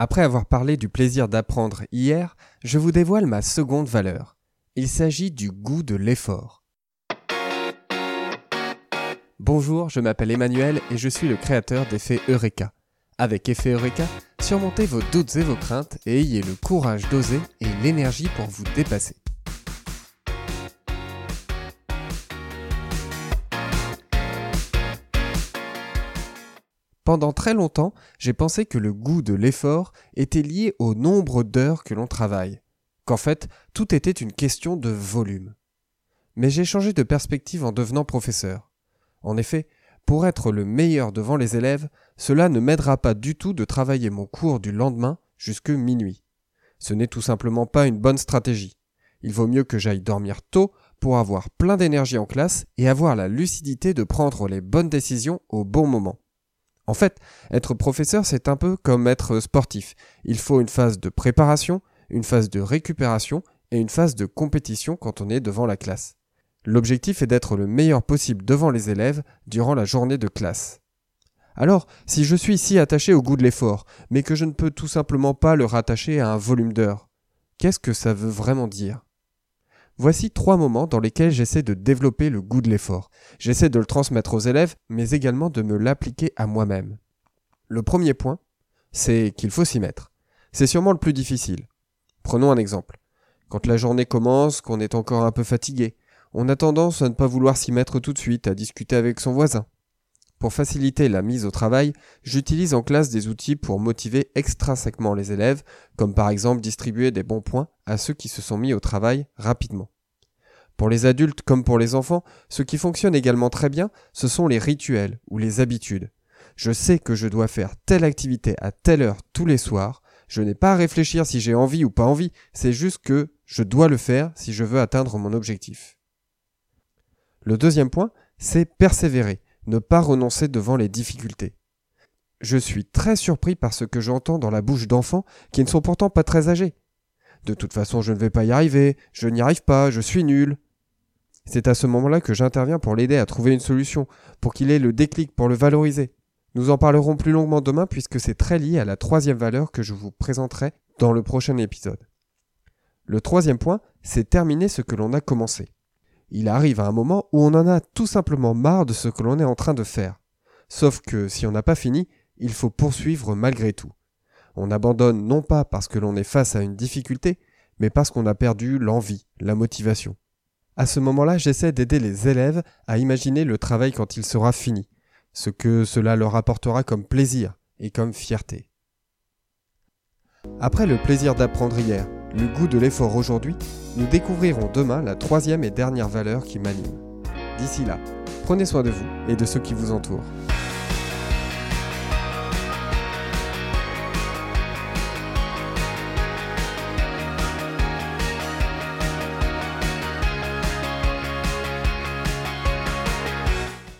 Après avoir parlé du plaisir d'apprendre hier, je vous dévoile ma seconde valeur. Il s'agit du goût de l'effort. Bonjour, je m'appelle Emmanuel et je suis le créateur d'Effet Eureka. Avec Effet Eureka, surmontez vos doutes et vos craintes et ayez le courage d'oser et l'énergie pour vous dépasser. Pendant très longtemps, j'ai pensé que le goût de l'effort était lié au nombre d'heures que l'on travaille, qu'en fait tout était une question de volume. Mais j'ai changé de perspective en devenant professeur. En effet, pour être le meilleur devant les élèves, cela ne m'aidera pas du tout de travailler mon cours du lendemain jusque minuit. Ce n'est tout simplement pas une bonne stratégie. Il vaut mieux que j'aille dormir tôt pour avoir plein d'énergie en classe et avoir la lucidité de prendre les bonnes décisions au bon moment. En fait, être professeur, c'est un peu comme être sportif. Il faut une phase de préparation, une phase de récupération et une phase de compétition quand on est devant la classe. L'objectif est d'être le meilleur possible devant les élèves durant la journée de classe. Alors, si je suis si attaché au goût de l'effort, mais que je ne peux tout simplement pas le rattacher à un volume d'heures, qu'est-ce que ça veut vraiment dire? Voici trois moments dans lesquels j'essaie de développer le goût de l'effort. J'essaie de le transmettre aux élèves, mais également de me l'appliquer à moi-même. Le premier point, c'est qu'il faut s'y mettre. C'est sûrement le plus difficile. Prenons un exemple. Quand la journée commence, qu'on est encore un peu fatigué, on a tendance à ne pas vouloir s'y mettre tout de suite, à discuter avec son voisin. Pour faciliter la mise au travail, j'utilise en classe des outils pour motiver extrinsèquement les élèves, comme par exemple distribuer des bons points à ceux qui se sont mis au travail rapidement. Pour les adultes comme pour les enfants, ce qui fonctionne également très bien, ce sont les rituels ou les habitudes. Je sais que je dois faire telle activité à telle heure tous les soirs, je n'ai pas à réfléchir si j'ai envie ou pas envie, c'est juste que je dois le faire si je veux atteindre mon objectif. Le deuxième point, c'est persévérer ne pas renoncer devant les difficultés. Je suis très surpris par ce que j'entends dans la bouche d'enfants qui ne sont pourtant pas très âgés. De toute façon, je ne vais pas y arriver, je n'y arrive pas, je suis nul. C'est à ce moment-là que j'interviens pour l'aider à trouver une solution, pour qu'il ait le déclic pour le valoriser. Nous en parlerons plus longuement demain puisque c'est très lié à la troisième valeur que je vous présenterai dans le prochain épisode. Le troisième point, c'est terminer ce que l'on a commencé il arrive à un moment où on en a tout simplement marre de ce que l'on est en train de faire. Sauf que si on n'a pas fini, il faut poursuivre malgré tout. On abandonne non pas parce que l'on est face à une difficulté, mais parce qu'on a perdu l'envie, la motivation. À ce moment-là, j'essaie d'aider les élèves à imaginer le travail quand il sera fini, ce que cela leur apportera comme plaisir et comme fierté. Après le plaisir d'apprendre hier, le goût de l'effort aujourd'hui, nous découvrirons demain la troisième et dernière valeur qui m'anime. D'ici là, prenez soin de vous et de ceux qui vous entourent.